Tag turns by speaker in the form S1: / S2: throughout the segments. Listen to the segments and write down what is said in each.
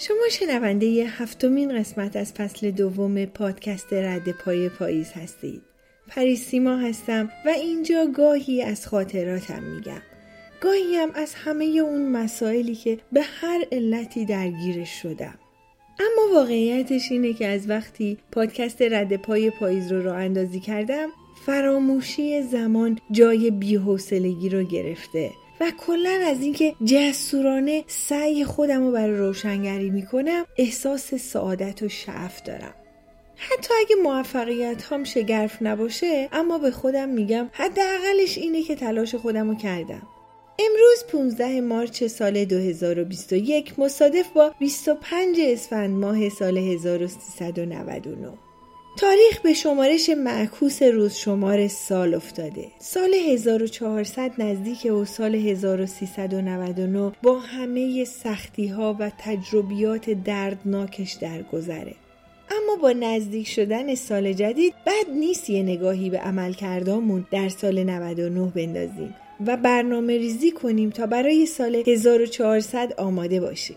S1: شما شنونده هفتمین قسمت از فصل دوم پادکست رد پای پاییز هستید. پریسیما هستم و اینجا گاهی از خاطراتم میگم. گاهی هم از همه اون مسائلی که به هر علتی درگیرش شدم. اما واقعیتش اینه که از وقتی پادکست رد پای پاییز رو راه اندازی کردم فراموشی زمان جای بیحوصلگی رو گرفته و کلا از اینکه جسورانه سعی خودم رو برای روشنگری می‌کنم احساس سعادت و شعف دارم. حتی اگه موفقیت هم شگرف نباشه اما به خودم میگم حداقلش اینه که تلاش خودم رو کردم. امروز 15 مارچ سال 2021 مصادف با 25 اسفند ماه سال 1399 تاریخ به شمارش معکوس روز شمار سال افتاده. سال 1400 نزدیک و سال 1399 با همه سختی ها و تجربیات دردناکش درگذره. اما با نزدیک شدن سال جدید بد نیست یه نگاهی به عمل کردامون در سال 99 بندازیم و برنامه ریزی کنیم تا برای سال 1400 آماده باشیم.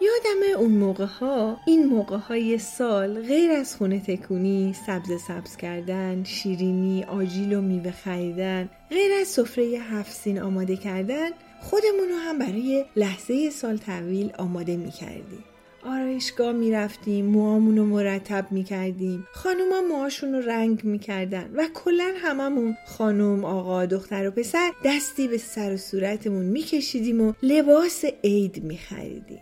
S1: یادم اون موقع ها این موقع های سال غیر از خونه تکونی سبز سبز کردن شیرینی آجیل و میوه خریدن غیر از سفره هفت آماده کردن خودمون رو هم برای لحظه سال تحویل آماده می کردیم. آرایشگاه می رفتیم موامون رو مرتب می کردیم خانوما موهاشون رو رنگ می کردن و کلا هممون خانوم آقا دختر و پسر دستی به سر و صورتمون می کشیدیم و لباس عید می خریدیم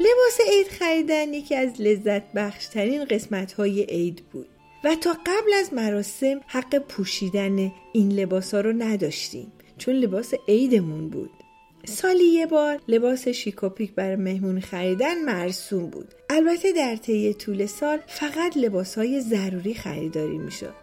S1: لباس عید خریدن یکی از لذت بخشترین قسمت های عید بود. و تا قبل از مراسم حق پوشیدن این لباس ها رو نداشتیم چون لباس عیدمون بود. سالی یه بار لباس شیکوپیک برای مهمون خریدن مرسوم بود. البته در طی طول سال فقط لباس های ضروری خریداری می‌شد.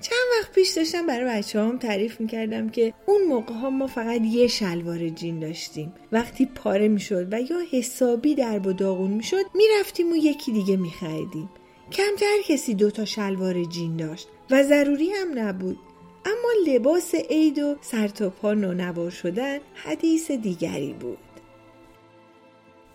S1: چند وقت پیش داشتم برای بچه هم تعریف می‌کردم که اون موقع ها ما فقط یه شلوار جین داشتیم. وقتی پاره می‌شد و یا حسابی درب و داغون می‌شد می‌رفتیم و یکی دیگه میخریدیم. کمتر کسی دوتا شلوار جین داشت و ضروری هم نبود. اما لباس عید و سرتاپا نونوار شدن حدیث دیگری بود.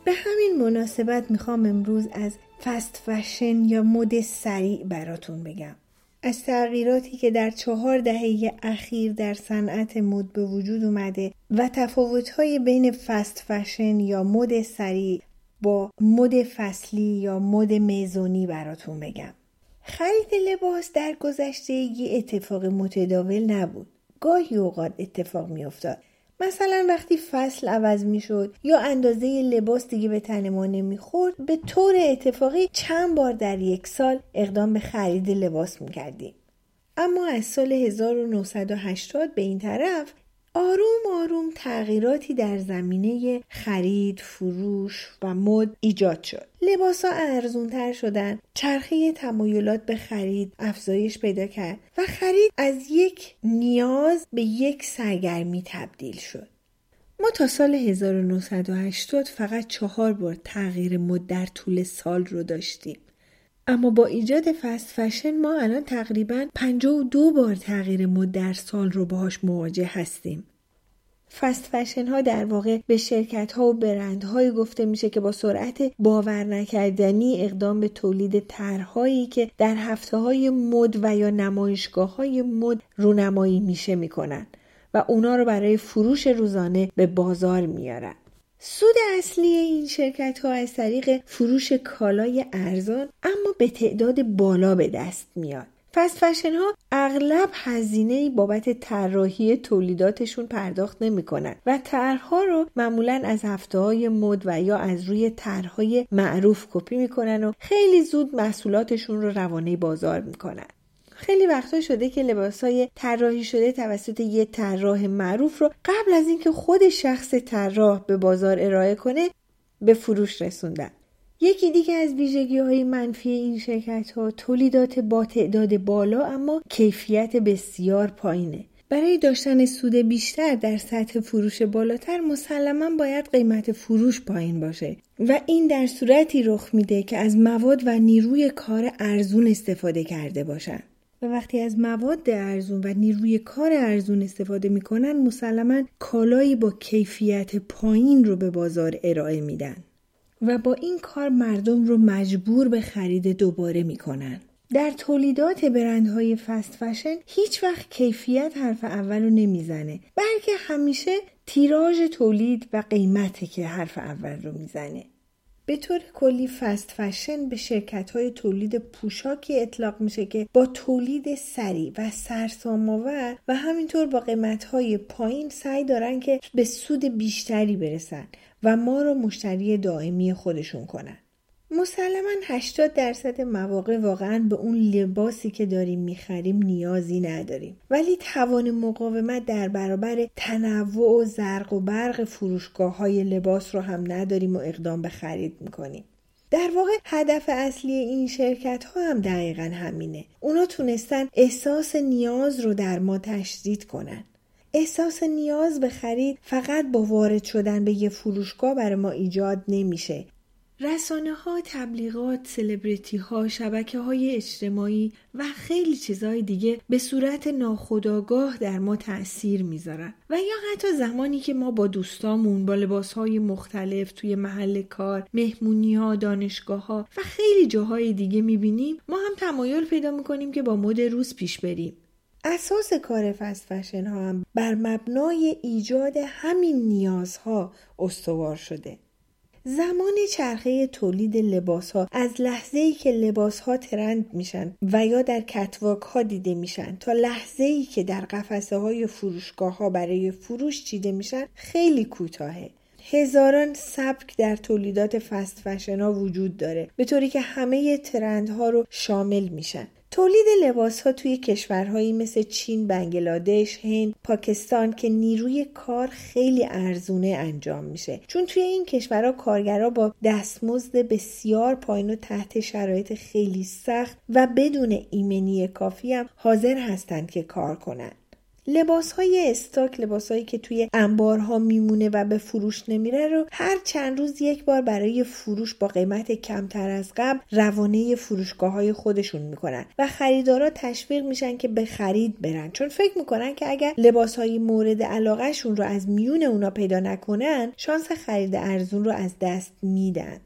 S1: به همین مناسبت می‌خوام امروز از فست فشن یا مد سریع براتون بگم. از تغییراتی که در چهار دهه اخیر در صنعت مد به وجود اومده و تفاوت‌های بین فست فشن یا مد سریع با مد فصلی یا مد میزونی براتون بگم. خرید لباس در گذشته یه اتفاق متداول نبود. گاهی اوقات اتفاق میافتاد مثلا وقتی فصل عوض می‌شد یا اندازه لباس دیگه به تن ما نمی‌خورد به طور اتفاقی چند بار در یک سال اقدام به خرید لباس می‌کردیم. اما از سال 1980 به این طرف آروم آروم تغییراتی در زمینه خرید، فروش و مد ایجاد شد. لباس ها ارزونتر شدن، چرخه تمایلات به خرید افزایش پیدا کرد و خرید از یک نیاز به یک سرگرمی تبدیل شد. ما تا سال 1980 فقط چهار بار تغییر مد در طول سال رو داشتیم. اما با ایجاد فست فشن ما الان تقریبا 52 بار تغییر مد در سال رو باهاش مواجه هستیم. فست فشن ها در واقع به شرکت ها و برند های گفته میشه که با سرعت باور نکردنی اقدام به تولید طرحهایی که در هفته های مد و یا نمایشگاه های مد رونمایی میشه می‌کنن و اونا رو برای فروش روزانه به بازار میارن. سود اصلی این شرکت ها از طریق فروش کالای ارزان اما به تعداد بالا به دست میاد. فست فشن ها اغلب هزینه بابت طراحی تولیداتشون پرداخت نمی‌کنن و طرحها رو معمولا از هفته های مد و یا از روی طرحهای معروف کپی می‌کنن و خیلی زود محصولاتشون رو روانه بازار می‌کنن خیلی وقتا شده که لباس های طراحی شده توسط یه طراح معروف رو قبل از اینکه خود شخص طراح به بازار ارائه کنه به فروش رسوندن. یکی دیگه از ویژگی های منفی این شرکت ها تولیدات با تعداد بالا اما کیفیت بسیار پایینه. برای داشتن سود بیشتر در سطح فروش بالاتر مسلما باید قیمت فروش پایین باشه و این در صورتی رخ میده که از مواد و نیروی کار ارزون استفاده کرده باشن. و وقتی از مواد ارزون و نیروی کار ارزون استفاده می‌کنن مسلما کالایی با کیفیت پایین رو به بازار ارائه میدن و با این کار مردم رو مجبور به خرید دوباره می‌کنن. در تولیدات برندهای فست فشن هیچ وقت کیفیت حرف اول رو نمی‌زنه بلکه همیشه تیراژ تولید و قیمته که حرف اول رو می‌زنه به طور کلی فست فشن به شرکت های تولید پوشاکی اطلاق میشه که با تولید سریع و سرسام‌آور و همینطور با قیمت های پایین سعی دارن که به سود بیشتری برسن و ما رو مشتری دائمی خودشون کنن. مسلما 80 درصد مواقع واقعا به اون لباسی که داریم می‌خریم نیازی نداریم. ولی توان مقاومت در برابر تنوع و زرق و برق فروشگاه های لباس رو هم نداریم و اقدام به خرید می‌کنیم. در واقع هدف اصلی این شرکت ها هم دقیقا همینه. اونا تونستن احساس نیاز رو در ما تشدید کنن. احساس نیاز به خرید فقط با وارد شدن به یه فروشگاه برای ما ایجاد نمیشه. رسانه ها، تبلیغات، سلبریتی ها، شبکه های اجتماعی و خیلی چیزهای دیگه به صورت ناخودآگاه در ما تأثیر می‌ذارن و یا حتی زمانی که ما با دوستامون با لباس های مختلف توی محل کار، مهمونی ها، دانشگاه ها و خیلی جاهای دیگه می‌بینیم ما هم تمایل پیدا می‌کنیم که با مد روز پیش بریم. اساس کار فست فشن ها هم بر مبنای ایجاد همین نیازها استوار شده. زمان چرخه تولید لباس ها از لحظه ای که لباس ها ترند میشن و یا در کتواک ها دیده میشن تا لحظه ای که در قفسه های فروشگاه ها برای فروش چیده میشن خیلی کوتاهه. هزاران سبک در تولیدات فست فشن ها وجود داره به طوری که همه ترندها رو شامل میشن. تولید لباس ها توی کشورهایی مثل چین، بنگلادش، هند، پاکستان که نیروی کار خیلی ارزونه انجام میشه چون توی این کشورها کارگرها با دستمزد بسیار پایین و تحت شرایط خیلی سخت و بدون ایمنی کافی هم حاضر هستند که کار کنند. لباس های استاک لباس هایی که توی انبارها میمونه و به فروش نمیره رو هر چند روز یک بار برای فروش با قیمت کمتر از قبل روانه فروشگاه های خودشون می‌کنن و خریدارا تشویق میشن که به خرید برن. چون فکر می‌کنن که اگر لباس های مورد علاقهشون رو از میون اونا پیدا نکنن شانس خرید ارزون رو از دست میدن.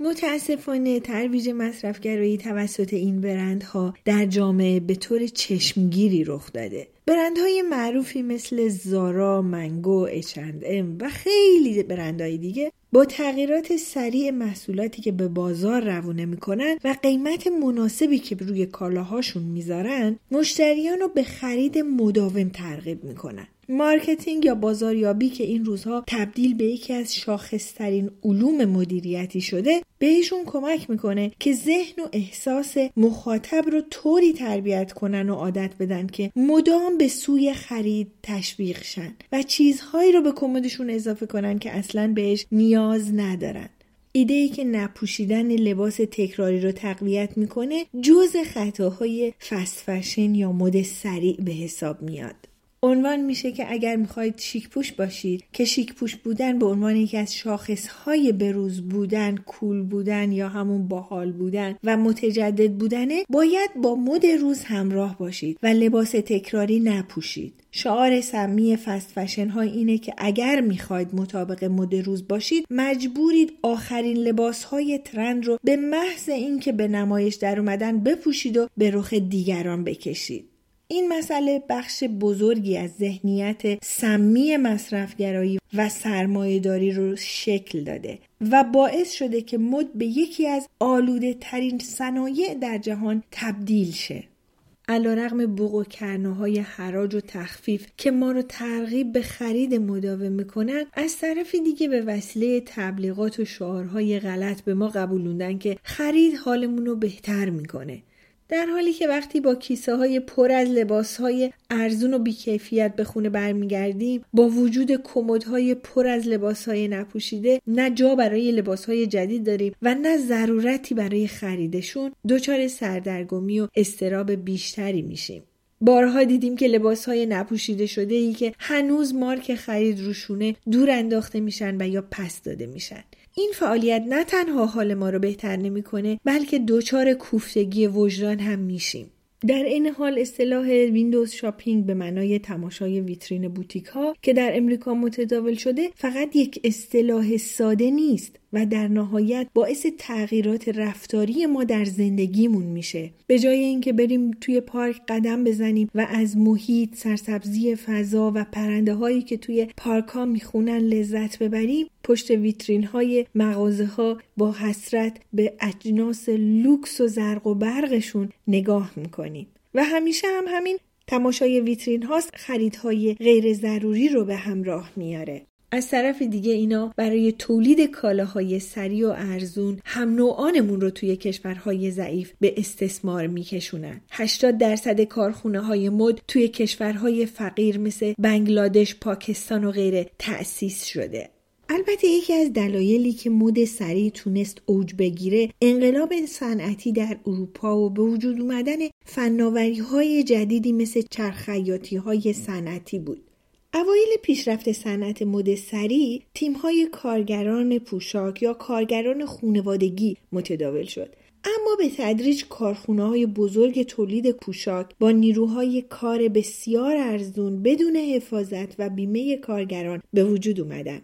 S1: متاسفانه ترویج مصرفگرایی توسط این برندها در جامعه به طور چشمگیری رخ داده. برندهای معروفی مثل زارا، منگو، ام و خیلی برندهای دیگه با تغییرات سریع محصولاتی که به بازار روونه می‌کنن و قیمت مناسبی که روی کالاهاشون می‌ذارن مشتریان رو به خرید مداوم ترغیب می‌کنن. marketing یا بازاریابی که این روزها تبدیل به یکی از شاخصترین علوم مدیریتی شده بهشون کمک می‌کنه که ذهن و احساس مخاطب رو طوری تربیت کنن و عادت بدن که مدام به سوی خرید تشویق شن و چیزهایی رو به کمدشون اضافه کنن که اصلا بهش نیاز ندارن. ایده ای که نپوشیدن لباس تکراری رو تقویت می‌کنه جز خطاهای فست فشن یا مد سریع به حساب میاد. عنوان میشه که اگر می‌خواید شیک پوش باشید که شیک پوش بودن به عنوان یکی از شاخصهای بروز بودن کول بودن یا همون باحال بودن و متجدد بودنه باید با مد روز همراه باشید و لباس تکراری نپوشید. شعار سمی فست فشن های اینه که اگر می‌خواید مطابق مد روز باشید مجبورید آخرین لباس های ترند رو به محض اینکه به نمایش در اومدن بپوشید و به رخ دیگران بکشید. این مسئله بخش بزرگی از ذهنیت سمی مصرفگرایی و سرمایهداری رو شکل داده و باعث شده که مد به یکی از آلوده ترین صنایع در جهان تبدیل شه. علا رقم بوق و کرناهای حراج و تخفیف که ما رو ترغیب به خرید مداوم می‌کنن از طرف دیگه به وسیله تبلیغات و شعارهای غلط به ما قبولوندن که خرید حالمون رو بهتر می‌کنه در حالی که وقتی با کیسه های پر از لباس های ارزون و بیکیفیت به خونه برمیگردیم با وجود های پر از لباس های نپوشیده نه جا برای لباس های جدید داریم و نه ضرورتی برای خریدشون دچار سردرگمی و استراب بیشتری میشیم. بارها دیدیم که لباس های نپوشیده شده ای که هنوز مارک خرید روشونه دور انداخته میشن و یا پس داده میشن. این فعالیت نه تنها حال ما رو بهتر نمی‌کنه بلکه دچار کوفتگی وجدان هم میشیم. در این حال اصطلاح window shopping به معنای تماشای ویترین بوتیک ها که در امریکا متداول شده فقط یک اصطلاح ساده نیست. و در نهایت باعث تغییرات رفتاری ما در زندگیمون میشه به جای اینکه بریم توی پارک قدم بزنیم و از محیط سرسبزی فضا و پرنده هایی که توی پارک ها می‌خونن لذت ببریم پشت ویترین های مغازه ها با حسرت به اجناس لوکس و زرق و برقشون نگاه می‌کنیم و همیشه هم همین تماشای ویترین هاست خریدهای غیر ضروری رو به همراه میاره. از طرف دیگه اینا برای تولید کالاهای سریع و ارزون هم نوعانمون رو توی کشورهای ضعیف به استثمار میکشونن. 80 درصد کارخونه های مد توی کشورهای فقیر مثل بنگلادش، پاکستان و غیره تأسیس شده. البته یکی از دلایلی که مد سریع تونست اوج بگیره انقلاب صنعتی در اروپا و به وجود اومدن فناوری های جدیدی مثل چرخیاتی های صنعتی بود. اوایل پیشرفت صنعت مد سریع تیمهای کارگران پوشاک یا کارگران خونوادگی متداول شد. اما به تدریج کارخونه های بزرگ تولید پوشاک با نیروهای کار بسیار ارزون بدون حفاظت و بیمه کارگران به وجود اومدن.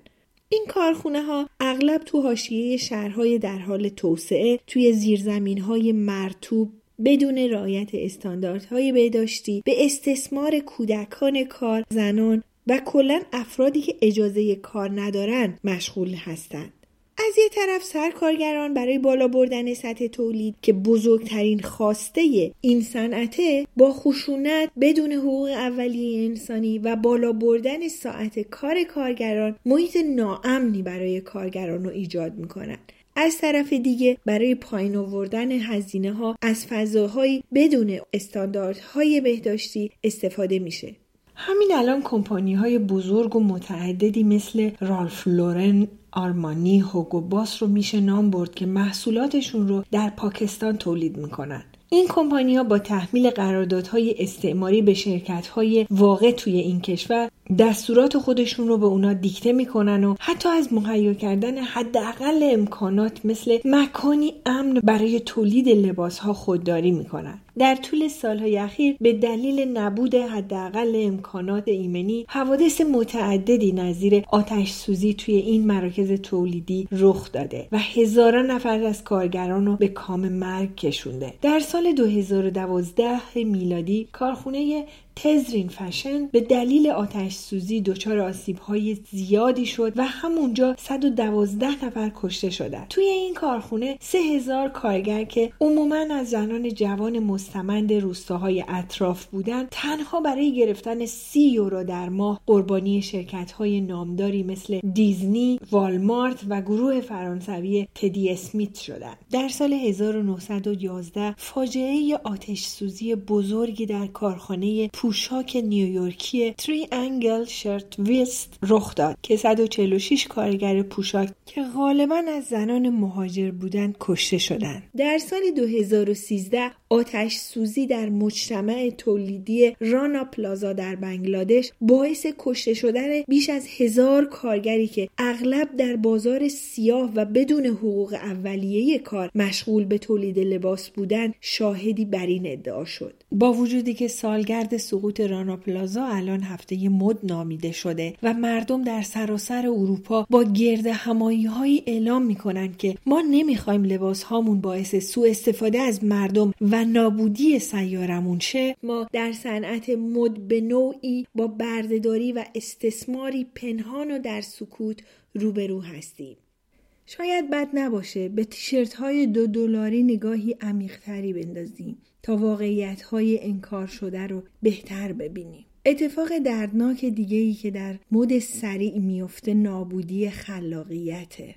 S1: این کارخونه ها اغلب تو حاشیه شهرهای در حال توسعه توی زیرزمین های مرتوب بدون رعایت استانداردهای بهداشتی به استثمار کودکان کار زنان و کلا افرادی که اجازه کار ندارن مشغول هستند. از یه طرف سرکارگران برای بالا بردن سطح تولید که بزرگترین خواسته این صنعته با خشونت بدون حقوق اولیه انسانی و بالا بردن ساعت کار کارگران محیط ناامنی برای کارگران رو ایجاد می‌کنند از طرف دیگه برای پایین آوردن هزینه ها از فضاهایی بدون استانداردهای بهداشتی استفاده میشه همین الان کمپانی های بزرگ و متعددی مثل رالف لورن آرمانی هوگو باس رو میشه نام برد که محصولاتشون رو در پاکستان تولید می‌کنن. این کمپانی ها با تحمیل قراردادهای استعماری به شرکت های واقع توی این کشور دستورات خودشون رو به اونا دیکته می‌کنن و حتی از مهیا کردن حداقل امکانات مثل مکانی امن برای تولید لباس ها خودداری می‌کنن. در طول سالهای اخیر به دلیل نبود حداقل امکانات ایمنی حوادث متعددی نظیر آتش سوزی توی این مراکز تولیدی رخ داده و هزاران نفر از کارگران رو به کام مرگ کشونده. در سال 2012 میلادی کارخونه تزرین فشن به دلیل آتش سوزی دچار آسیب های زیادی شد و همونجا 112 نفر کشته شدند. توی این کارخونه 3000 کارگر که عموما از زنان جوان مستمند روستاهای اطراف بودند تنها برای گرفتن 30 یورو در ماه قربانی شرکت های نامداری مثل دیزنی، والمارت و گروه فرانسوی تدی اسمیت شدند. در سال 1911 فاجعه آتش سوزی بزرگی در کارخانه پوشاک نیویورکی تری انگل شرت ویست رخ داد که 146 کارگر پوشاک که غالبا از زنان مهاجر بودند کشته شدند. در سال 2013 آتش سوزی در مجتمع تولیدی رانا پلازا در بنگلادش باعث کشته شدن بیش از هزار کارگری که اغلب در بازار سیاه و بدون حقوق اولیه کار مشغول به تولید لباس بودند شاهدی بر این ادعا شد. با وجودی که سالگرد سقوط رانا پلازا الان هفته مد نامیده شده و مردم در سراسر اروپا با گرد همایی هایی اعلام می‌کنند که ما نمی‌خوایم لباس هامون باعث سوء استفاده از مردم و نابودی سیارمون شه ما در صنعت مد به نوعی با بردهداری و استثماری پنهان و در سکوت روبرو هستیم شاید بد نباشه به تیشرت های دو دلاری نگاهی عمیقتری بندازیم تا واقعیت های انکار شده رو بهتر ببینیم. اتفاق دردناک دیگه ای که در مد سریع میفته نابودی خلاقیته.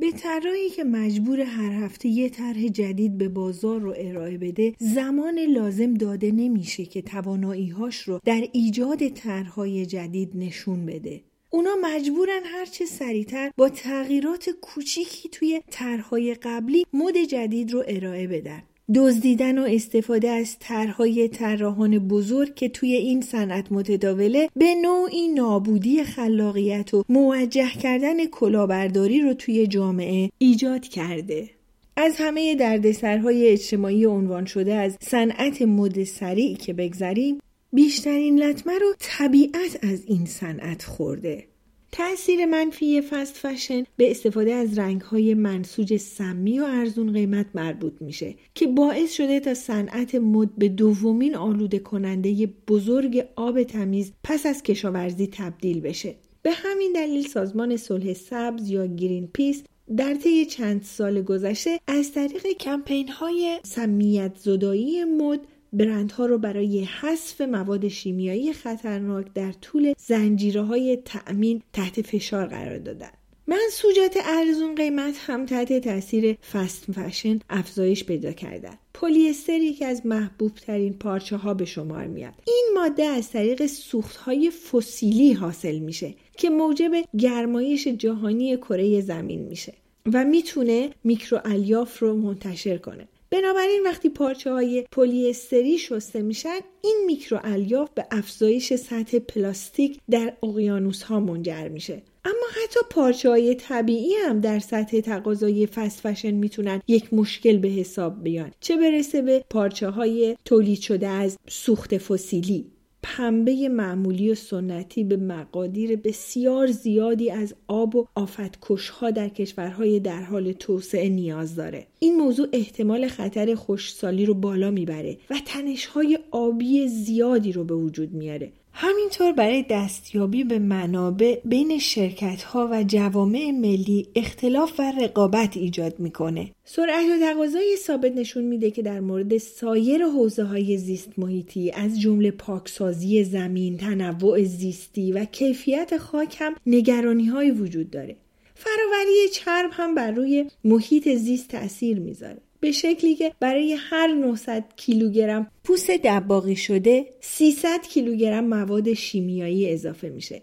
S1: به طراحی که مجبور هر هفته یه طرح جدید به بازار رو ارائه بده زمان لازم داده نمیشه که تواناییهاش رو در ایجاد طرحهای جدید نشون بده. اونا مجبورن هرچه سریعتر با تغییرات کوچیکی توی طرحهای قبلی مد جدید رو ارائه بدن. دزدیدن و استفاده از طرحهای طراحان بزرگ که توی این صنعت متداوله به نوعی نابودی خلاقیت و موجه کردن کلاهبرداری رو توی جامعه ایجاد کرده. از همه دردسرهای اجتماعی عنوان شده از صنعت مد سریع که بگذریم بیشترین لطمه رو طبیعت از این صنعت خورده. تأثیر منفی فست فشن به استفاده از رنگهای منسوج سمی و ارزون قیمت مربوط میشه که باعث شده تا صنعت مد به دومین آلوده کننده بزرگ آب تمیز پس از کشاورزی تبدیل بشه. به همین دلیل سازمان صلح سبز یا گرین پیس در طی چند سال گذشته از طریق کمپین های سمیت زدایی مد برندها رو برای حذف مواد شیمیایی خطرناک در طول زنجیره های تأمین تحت فشار قرار دادن. منسوجات ارزون قیمت هم تحت تاثیر fast fashion افزایش پیدا کردن. پلیستر یکی از محبوب ترین پارچه ها به شمار میاد. این ماده از طریق سوخت های فسیلی حاصل میشه که موجب گرمایش جهانی کره زمین میشه و می‌تونه میکرو الیاف رو منتشر کنه. بنابراین وقتی پارچه های پلیستری شسته میشن این میکرو الیاف به افزایش سطح پلاستیک در اقیانوس ها منجر میشه. اما حتی پارچه های طبیعی هم در سطح تقاضای fast فشن می‌تونن یک مشکل به حساب بیان چه برسه به پارچه های تولید شده از سوخت فسیلی. پنبه معمولی و سنتی به مقادیر بسیار زیادی از آب و آفتکشها در کشورهای در حال توسعه نیاز داره. این موضوع احتمال خطر خشکسالی رو بالا می‌بره و تنشهای آبی زیادی رو به وجود میاره. همینطور برای دستیابی به منابع بین شرکت ها و جوامع ملی اختلاف و رقابت ایجاد می‌کنه. سرعت و تقاضای ثابت نشون میده که در مورد سایر حوزه های زیست محیطی از جمله پاکسازی زمین، تنوع زیستی و کیفیت خاک هم نگرانی های وجود داره. فراوری چرم هم بر روی محیط زیست تاثیر می‌ذاره. به شکلی که برای هر 900 کیلوگرم پوست دباغی شده 300 کیلوگرم مواد شیمیایی اضافه میشه.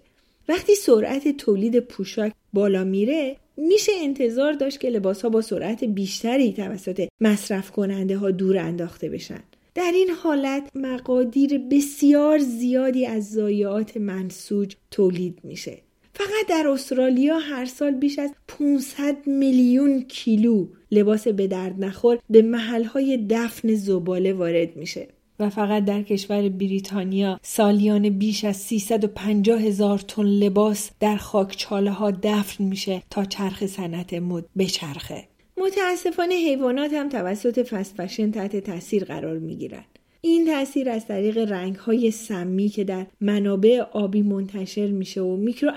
S1: وقتی سرعت تولید پوشاک بالا میره میشه انتظار داشت که لباس ها با سرعت بیشتری توسط مصرف کننده ها دور انداخته بشن. در این حالت مقادیر بسیار زیادی از ضایعات منسوج تولید میشه. فقط در استرالیا هر سال بیش از 500 میلیون کیلو لباس به درد نخور به محلهای دفن زباله وارد میشه. و فقط در کشور بریتانیا سالیان بیش از 350 هزار تن لباس در خاکچاله ها دفن میشه تا چرخ صنعت مد بچرخه. متاسفانه حیوانات هم توسط فست فشن تحت تاثیر قرار می‌گیرند این تاثیر از طریق رنگ های سمی که در منابع آبی منتشر میشه و میکرو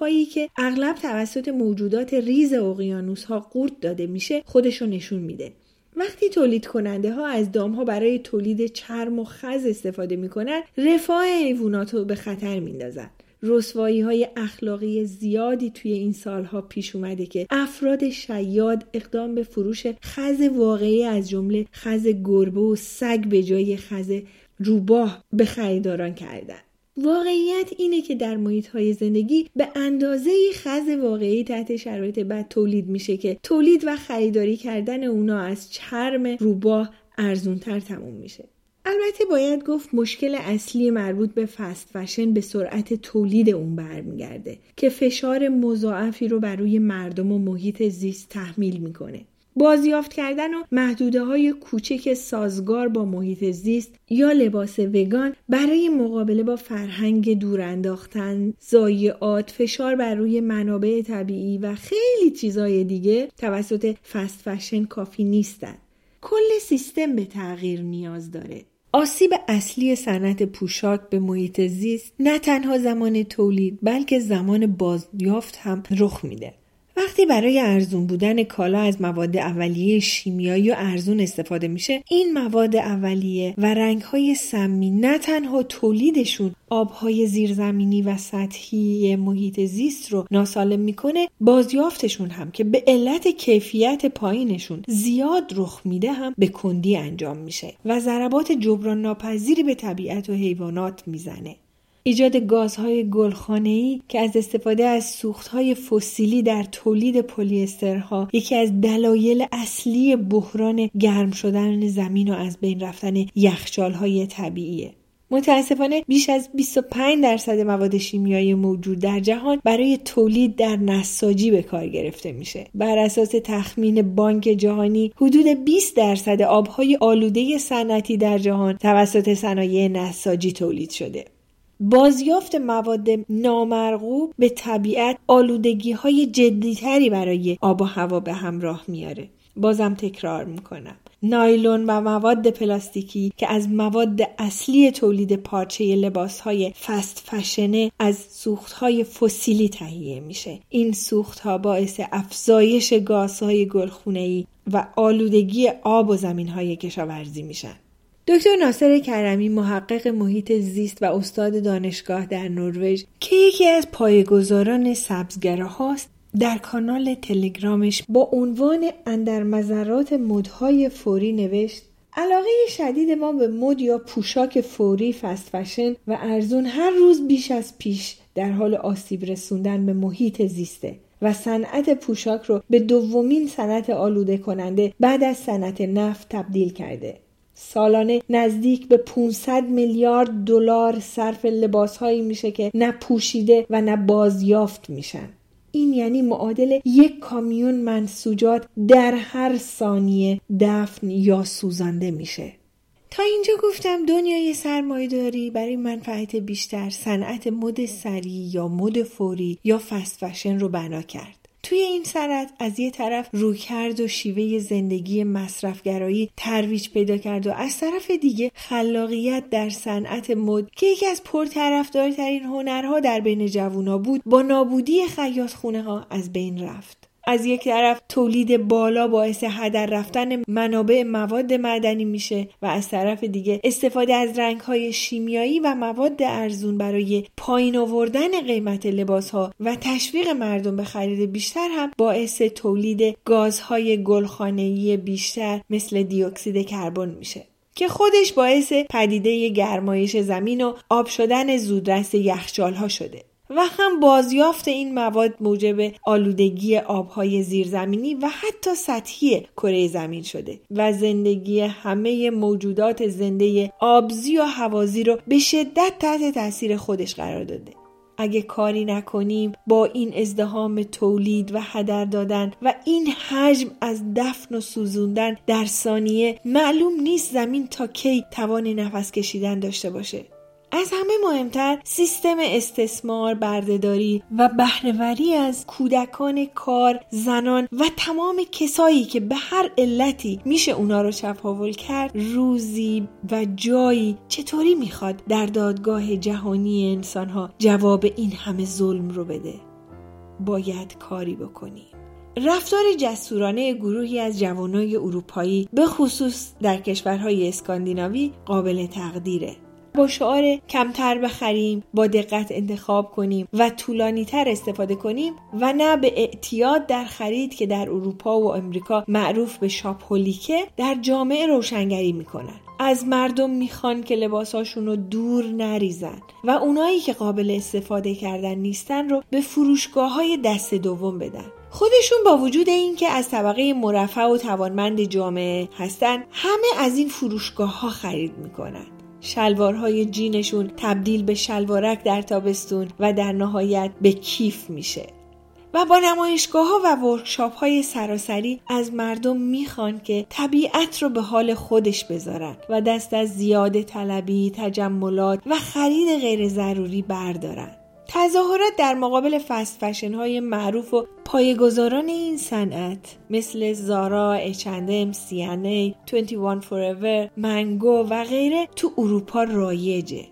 S1: هایی که اغلب توسط موجودات ریز اقیانوس ها قورت داده میشه خودشو نشون میده. وقتی تولید کننده ها از دام ها برای تولید چرم و خز استفاده می‌کنن رفاه حیوانات رو به خطر میندازن. رسوایی های اخلاقی زیادی توی این سالها پیش اومده که افراد شیاد اقدام به فروش خز واقعی از جمله خز گربه و سگ به جای خز روباه به خریداران کردن. واقعیت اینه که در محیط های زندگی به اندازه خز واقعی تحت شرایط بد تولید میشه که تولید و خریداری کردن اونا از چرم روباه ارزونتر تموم میشه. البته باید گفت مشکل اصلی مربوط به فست فشن به سرعت تولید اون برمیگرده که فشار مضاعفی رو بر روی مردم و محیط زیست تحمیل می‌کنه. بازیافت کردن و محدوده های کوچک سازگار با محیط زیست یا لباس وگان برای مقابله با فرهنگ دور انداختن، ضایعات، فشار بر روی منابع طبیعی و خیلی چیزای دیگه توسط فست فشن کافی نیستند. کل سیستم به تغییر نیاز داره. آسیب اصلی صنعت پوشاک به محیط زیست نه تنها زمان تولید بلکه زمان بازیافت هم رخ میده. وقتی برای ارزون بودن کالا از مواد اولیه شیمیایی و ارزون استفاده میشه این مواد اولیه و رنگهای سمی نه تنها تولیدشون آبهای زیرزمینی و سطحی محیط زیست رو ناسالم می‌کنه بازیافتشون هم که به علت کیفیت پایینشون زیاد رخ میده هم به کندی انجام میشه و ضربات جبران ناپذیری به طبیعت و حیوانات می‌زنه. ایجاد گازهای گلخانه‌ای که از استفاده از سوختهای فسیلی در تولید پلیسترها یکی از دلایل اصلی بحران گرم شدن زمین و از بین رفتن یخچالهای طبیعیه. متاسفانه بیش از 25 درصد مواد شیمیایی موجود در جهان برای تولید در نساجی به کار گرفته میشه. بر اساس تخمین بانک جهانی حدود 20 درصد آبهای آلوده صنعتی در جهان توسط صنایع نساجی تولید شده. بازیافت مواد نامرغوب به طبیعت آلودگی های جدیتری برای آب و هوا به همراه میاره. بازم تکرار می‌کنم. نایلون و مواد پلاستیکی که از مواد اصلی تولید پارچه لباس های فست فشنه از سوخت های فسیلی تهیه میشه. این سوخت ها باعث افزایش گازهای گلخونه و آلودگی آب و زمین های کشاورزی میشن. دکتر ناصر کرمی محقق محیط زیست و استاد دانشگاه در نروژ که یکی از پایگزاران سبزگره هاست در کانال تلگرامش با عنوان اندر مذرات مدهای فوری نوشت علاقه شدید ما به مد یا پوشاک فوری فست فشن و ارزون هر روز بیش از پیش در حال آسیب رسوندن به محیط زیسته و صنعت پوشاک رو به دومین صنعت آلوده کننده بعد از صنعت نفت تبدیل کرده. سالانه نزدیک به 500 میلیارد دلار صرف لباسهایی میشه که نه پوشیده و نه بازیافت میشن. این یعنی معادل یک کامیون منسوجات در هر ثانیه دفن یا سوزانده میشه. تا اینجا گفتم دنیای سرمایهداری برای منفعت بیشتر صنعت مد سریع یا مد فوری یا فست فشن رو بنا کرد. توی این سرت از یه طرف رویکرد و شیوه زندگی مصرفگرایی ترویج پیدا کرد و از طرف دیگه خلاقیت در صنعت مد که یکی از پرطرفدارترین هنرها در بین جوونا بود با نابودی خیاط خونه ها از بین رفت. از یک طرف تولید بالا باعث هدر رفتن منابع مواد معدنی میشه و از طرف دیگه استفاده از رنگ های شیمیایی و مواد ارزون برای پایین آوردن قیمت لباس ها و تشویق مردم به خرید بیشتر هم باعث تولید گازهای گلخانه‌ای بیشتر مثل دیوکسید کربن میشه که خودش باعث پدیده گرمایش زمین و آب شدن زودرس یخچال ها شده. و هم بازیافت این مواد موجب آلودگی آبهای زیرزمینی و حتی سطحی کره زمین شده و زندگی همه موجودات زنده آبزی و هوازی رو به شدت تحت تاثیر خودش قرار داده. اگه کاری نکنیم با این ازدهام تولید و هدر دادن و این حجم از دفن و سوزوندن در ثانیه معلوم نیست زمین تا کی توان نفس کشیدن داشته باشه. از همه مهمتر سیستم استثمار بردهداری و بهرهوری از کودکان کار زنان و تمام کسایی که به هر علتی میشه اونا رو چپاول کرد روزی و جایی چطوری می‌خواد در دادگاه جهانی انسانها جواب این همه ظلم رو بده؟ باید کاری بکنیم. رفتار جسورانه گروهی از جوانای اروپایی به خصوص در کشورهای اسکاندیناوی قابل تقدیره. با شعار کمتر بخریم با دقت انتخاب کنیم و طولانی تر استفاده کنیم و نه به اعتیاد در خرید که در اروپا و امریکا معروف به شاپولیکه در جامعه روشنگری می‌کنن. از مردم می‌خوان که لباساشون رو دور نریزن و اونایی که قابل استفاده کردن نیستن رو به فروشگاه های دست دوم بدن. خودشون با وجود اینکه از طبقه مرفع و توانمند جامعه هستن همه از این فروشگاه ها خرید می‌کنن. شلوارهای جینشون تبدیل به شلوارک در تابستون و در نهایت به کیف میشه و با نمایشگاه ها و ورکشاپ های سراسری از مردم می‌خوان که طبیعت رو به حال خودش بذارن و دست از زیاده طلبی، تجملات و خرید غیر ضروری بردارن. تظاهرات در مقابل فست فشن های معروف و پایگزاران این صنعت مثل زارا، اچندم، سیانه، 21 فوراور، منگو و غیره تو اروپا رایجه.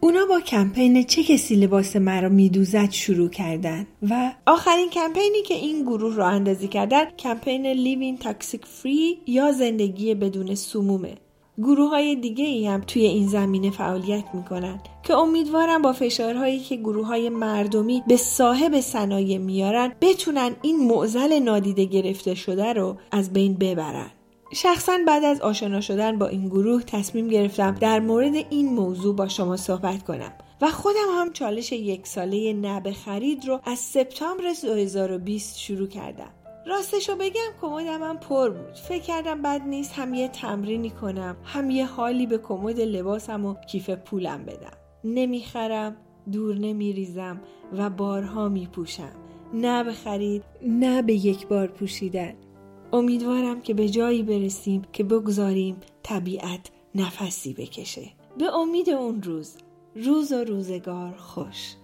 S1: اونا با کمپین چه کسی لباس مرا میدوزد شروع کردن و آخرین کمپینی که این گروه را اندازی کردن کمپین لیوین تاکسیک فری یا زندگی بدون سمومه گروه های دیگه ای هم توی این زمینه فعالیت می‌کنن که امیدوارم با فشارهایی که گروه های مردمی به صاحب صنایع میارن بتونن این معزل نادیده گرفته شده رو از بین ببرن. شخصا بعد از آشنا شدن با این گروه تصمیم گرفتم در مورد این موضوع با شما صحبت کنم و خودم هم چالش یک ساله نب خرید رو از سپتامبر 2020 شروع کردم. راستشو بگم کمدم هم پر بود. فکر کردم بد نیست هم یه تمرینی کنم هم یه حالی به کمد لباسم و کیف پولم بدم. نمی‌خرم دور نمیریزم و بارها میپوشم. نه به خرید نه به یک بار پوشیدن. امیدوارم که به جایی برسیم که بگذاریم طبیعت نفسی بکشه. به امید اون روز روز و روزگار خوش.